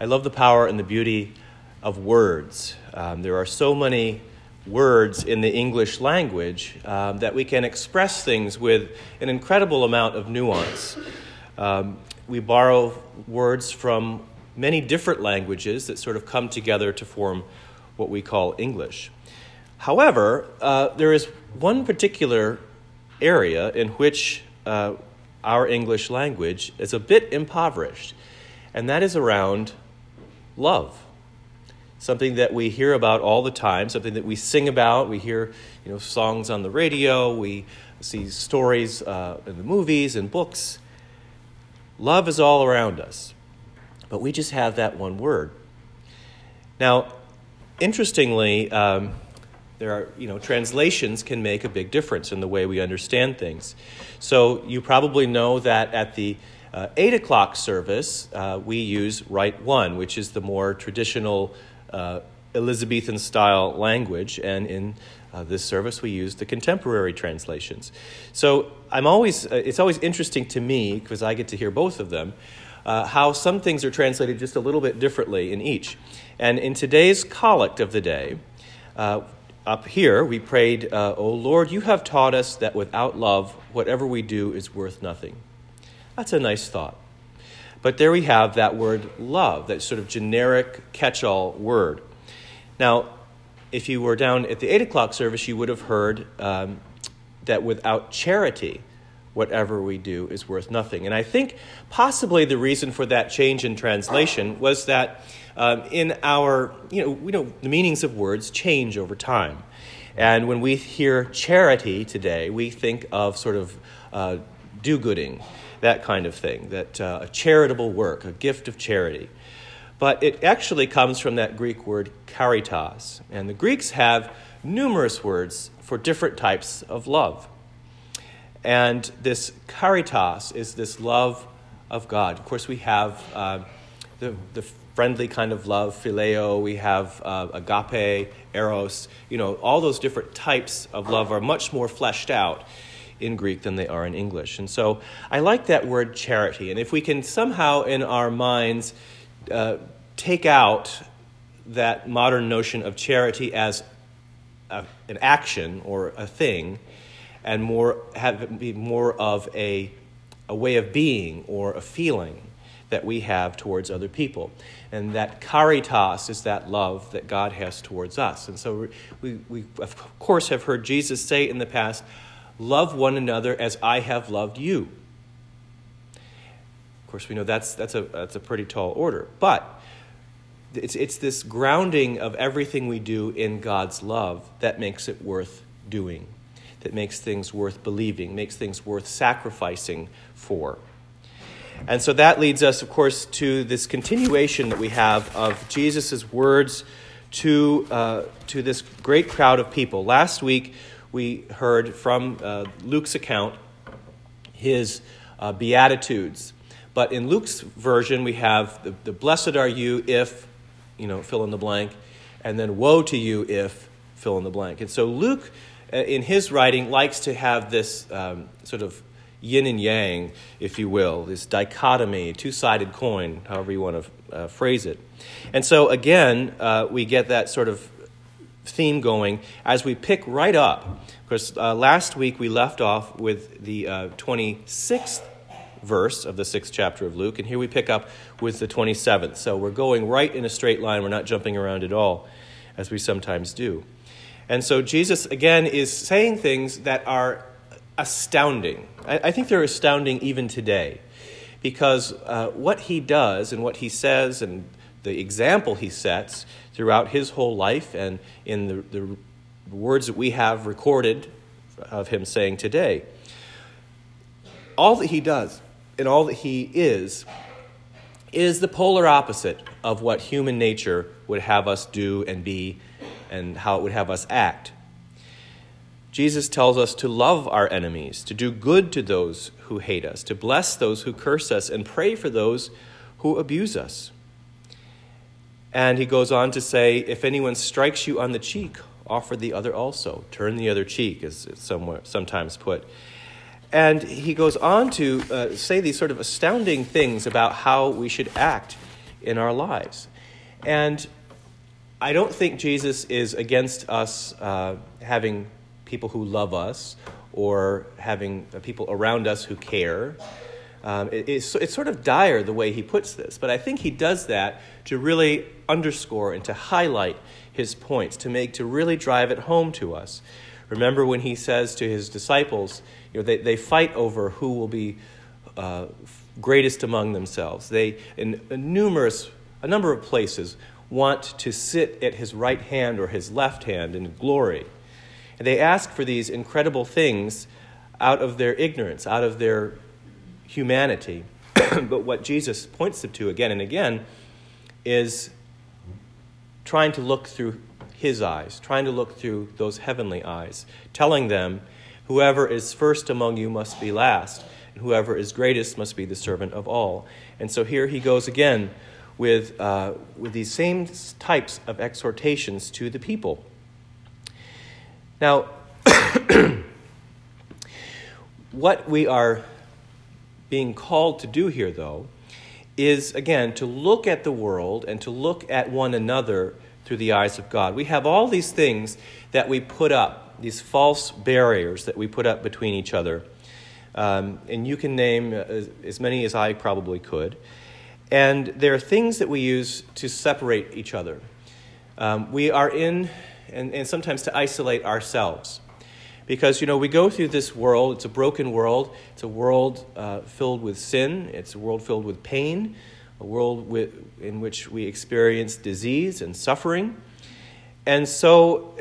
I love the power and the beauty of words. Um, there are so many words in the English language um, that we can express things with an incredible amount of nuance. Um, we borrow words from many different languages that sort of come together to form what we call English. However, uh, there is one particular area in which uh, our English language is a bit impoverished, and that is around love. Something that we hear about all the time, something that we sing about. We hear you know, songs on the radio, we see stories uh, in the movies and books. Love is all around us, but we just have that one word. Now, interestingly, um, there are, you know, translations can make a big difference in the way we understand things. So you probably know that at the uh, 8 o'clock service, uh, we use Rite One, which is the more traditional uh, Elizabethan style language, and in uh, this service we use the contemporary translations. So I'm always, uh, it's always interesting to me, because I get to hear both of them, uh, how some things are translated just a little bit differently in each. And in today's collect of the day, up here, we prayed, O Lord, you have taught us that without love, whatever we do is worth nothing. That's a nice thought. But there we have that word love, that sort of generic catch all word. Now, if you were down at the 8 o'clock service, you would have heard um, that without charity, whatever we do is worth nothing. And I think possibly the reason for that change in translation was that um, in our, you know, we know the meanings of words change over time. And when we hear charity today, we think of sort of uh, do gooding, that kind of thing, that uh, a charitable work, a gift of charity. But it actually comes from that Greek word caritas. And the Greeks have numerous words for different types of love. And this caritas is this love of God. Of course, we have uh, the, the friendly kind of love, phileo, we have uh, agape, eros. You know, all those different types of love are much more fleshed out in Greek than they are in English. And so I like that word charity. And if we can somehow in our minds uh, take out that modern notion of charity as a, an action or a thing and more have it be more of a, a way of being or a feeling that we have towards other people. And that caritas is that love that God has towards us. And so we, we, of course, have heard Jesus say in the past, Love one another as I have loved you. Of course, we know that's, that's, a, that's a pretty tall order. But it's, it's this grounding of everything we do in God's love that makes it worth doing, that makes things worth believing, makes things worth sacrificing for. And so that leads us, of course, to this continuation that we have of Jesus' words to, uh, to this great crowd of people. Last week, we heard from uh, Luke's account his uh, Beatitudes. But in Luke's version, we have the, the blessed are you if, you know, fill in the blank, and then woe to you if, fill in the blank. And so Luke, uh, in his writing, likes to have this um, sort of yin and yang, if you will, this dichotomy, two sided coin, however you want to uh, phrase it. And so, again, uh, we get that sort of theme going as we pick right up. Because uh, last week we left off with the 26th uh, verse of the sixth chapter of Luke, and here we pick up with the 27th. So we're going right in a straight line, we're not jumping around at all, as we sometimes do. And so Jesus, again, is saying things that are astounding. I, I think they're astounding even today because uh, what he does and what he says and the example he sets throughout his whole life and in the, the words that we have recorded of him saying today, all that he does and all that he is is the polar opposite of what human nature would have us do and be and how it would have us act. Jesus tells us to love our enemies, to do good to those who hate us, to bless those who curse us, and pray for those who abuse us. And he goes on to say, if anyone strikes you on the cheek, offer the other also. Turn the other cheek, as it's somewhere, sometimes put. And he goes on to uh, say these sort of astounding things about how we should act in our lives. And I don't think Jesus is against us uh, having people who love us or having people around us who care. Um, it, it's, it's sort of dire the way he puts this, but I think he does that to really underscore and to highlight his points, to make to really drive it home to us. Remember when he says to his disciples, you know, they, they fight over who will be uh, greatest among themselves. They, in, in numerous, a number of places, want to sit at his right hand or his left hand in glory. And they ask for these incredible things out of their ignorance, out of their humanity. but what Jesus points them to again and again is trying to look through his eyes, trying to look through those heavenly eyes, telling them, Whoever is first among you must be last, and whoever is greatest must be the servant of all. And so here he goes again with, uh, with these same types of exhortations to the people. Now, what we are being called to do here, though, is again to look at the world and to look at one another through the eyes of God. We have all these things that we put up, these false barriers that we put up between each other. Um, and you can name as, as many as I probably could. And there are things that we use to separate each other. Um, we are in, and, and sometimes to isolate ourselves. Because, you know, we go through this world, it's a broken world, it's a world uh, filled with sin, it's a world filled with pain, a world with, in which we experience disease and suffering. And so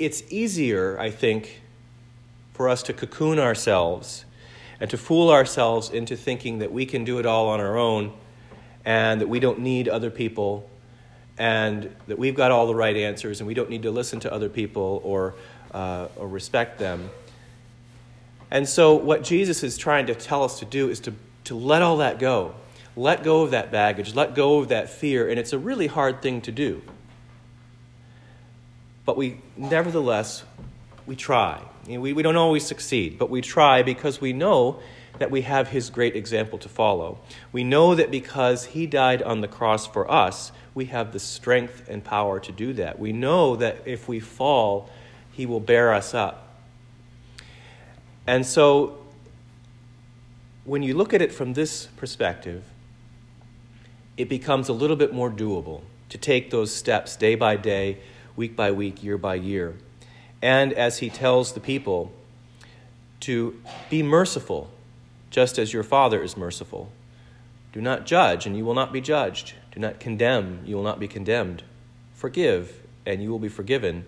it's easier, I think, for us to cocoon ourselves and to fool ourselves into thinking that we can do it all on our own and that we don't need other people and that we've got all the right answers and we don't need to listen to other people or, uh, or respect them. And so, what Jesus is trying to tell us to do is to, to let all that go. Let go of that baggage, let go of that fear, and it's a really hard thing to do. But we, nevertheless, we try. We, we don't always succeed, but we try because we know that we have his great example to follow. We know that because he died on the cross for us, we have the strength and power to do that. We know that if we fall, he will bear us up. And so, when you look at it from this perspective, it becomes a little bit more doable to take those steps day by day, week by week, year by year. And as he tells the people, to be merciful just as your Father is merciful. Do not judge, and you will not be judged. Do not condemn, you will not be condemned. Forgive, and you will be forgiven.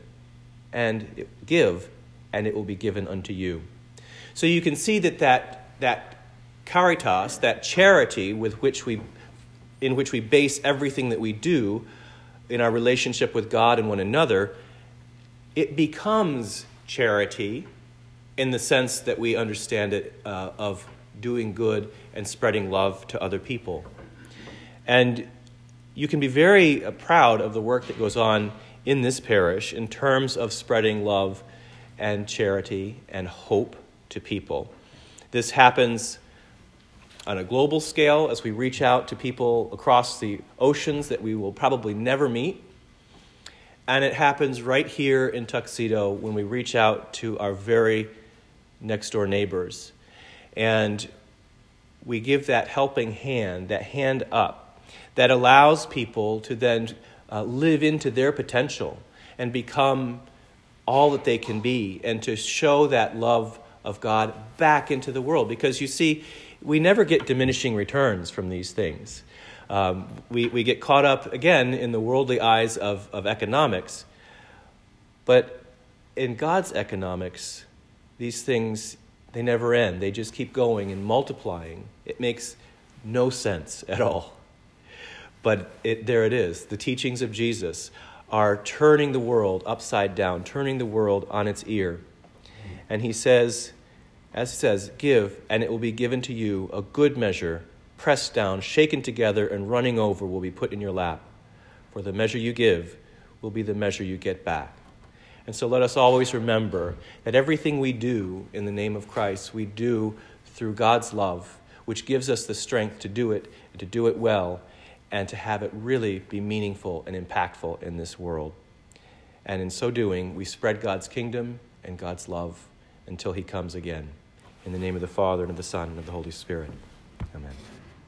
And give, and it will be given unto you. So you can see that that, that caritas, that charity with which we, in which we base everything that we do in our relationship with God and one another, it becomes charity in the sense that we understand it uh, of doing good and spreading love to other people. And you can be very uh, proud of the work that goes on in this parish in terms of spreading love and charity and hope to people. This happens on a global scale as we reach out to people across the oceans that we will probably never meet. And it happens right here in Tuxedo when we reach out to our very next door neighbors and we give that helping hand, that hand up, that allows people to then uh, live into their potential and become all that they can be and to show that love of God back into the world. Because you see, we never get diminishing returns from these things. Um, we, we get caught up again in the worldly eyes of, of economics. But in God's economics, these things they never end. They just keep going and multiplying. It makes no sense at all. But it, there it is. The teachings of Jesus are turning the world upside down, turning the world on its ear. And he says, as he says, give, and it will be given to you a good measure, pressed down, shaken together, and running over will be put in your lap. For the measure you give will be the measure you get back. And so let us always remember that everything we do in the name of Christ, we do through God's love, which gives us the strength to do it and to do it well. And to have it really be meaningful and impactful in this world. And in so doing, we spread God's kingdom and God's love until he comes again. In the name of the Father, and of the Son, and of the Holy Spirit. Amen.